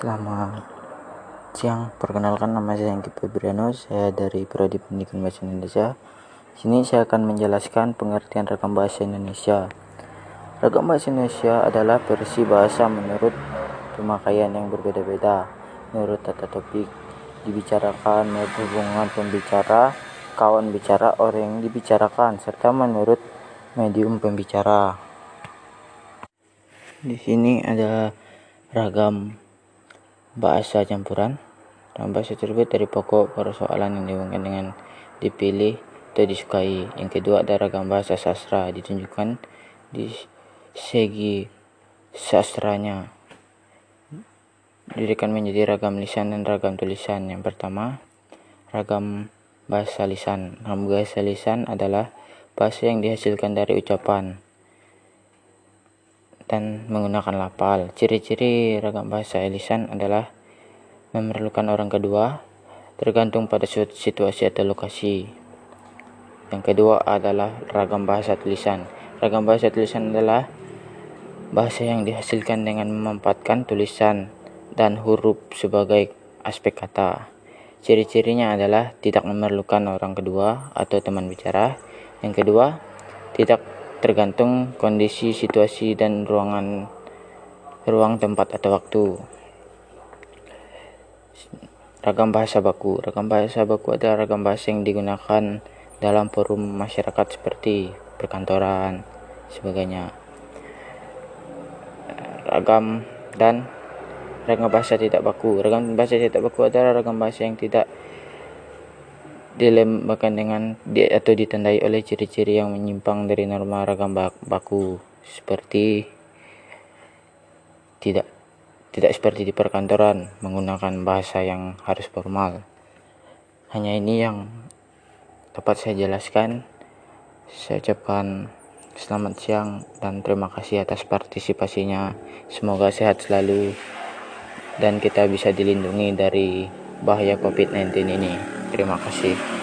Selamat siang, perkenalkan nama saya Anggi Febriano, saya dari Prodi Pendidikan Bahasa Indonesia. Sini saya akan menjelaskan pengertian ragam bahasa Indonesia. Ragam bahasa Indonesia adalah versi bahasa menurut pemakaian yang berbeda-beda, menurut tata topik dibicarakan, menurut hubungan pembicara, kawan bicara, orang yang dibicarakan, serta menurut medium pembicara. Di sini ada ragam bahasa campuran. Dalam bahasa tersebut dari pokok persoalan yang dihubungkan dengan dipilih atau disukai. Yang kedua ada ragam bahasa sastra. Ditunjukkan di segi sastranya. Dirikan menjadi ragam lisan dan ragam tulisan. Yang pertama ragam bahasa lisan. Ragam bahasa lisan adalah bahasa yang dihasilkan dari ucapan dan menggunakan lafal. Ciri-ciri ragam bahasa lisan adalah memerlukan orang kedua, tergantung pada situasi atau lokasi. Yang kedua adalah ragam bahasa tulisan. Ragam bahasa tulisan adalah bahasa yang dihasilkan dengan memanfaatkan tulisan dan huruf sebagai aspek kata. Ciri-cirinya adalah tidak memerlukan orang kedua atau teman bicara. Yang kedua, tidak tergantung kondisi situasi dan ruangan ruang tempat atau waktu. Ragam bahasa baku. Ragam bahasa baku adalah ragam bahasa yang digunakan dalam forum masyarakat seperti perkantoran sebagainya. Ragam dan ragam bahasa tidak baku. Ragam bahasa tidak baku adalah ragam bahasa yang tidak dilembagakan dengan di, atau ditandai oleh ciri-ciri yang menyimpang dari norma ragam baku. Seperti tidak tidak seperti di perkantoran menggunakan bahasa yang harus formal. Hanya ini yang dapat saya jelaskan. Saya ucapkan selamat siang dan terima kasih atas partisipasinya. Semoga sehat selalu dan kita bisa dilindungi dari bahaya COVID-19 ini. Terima kasih.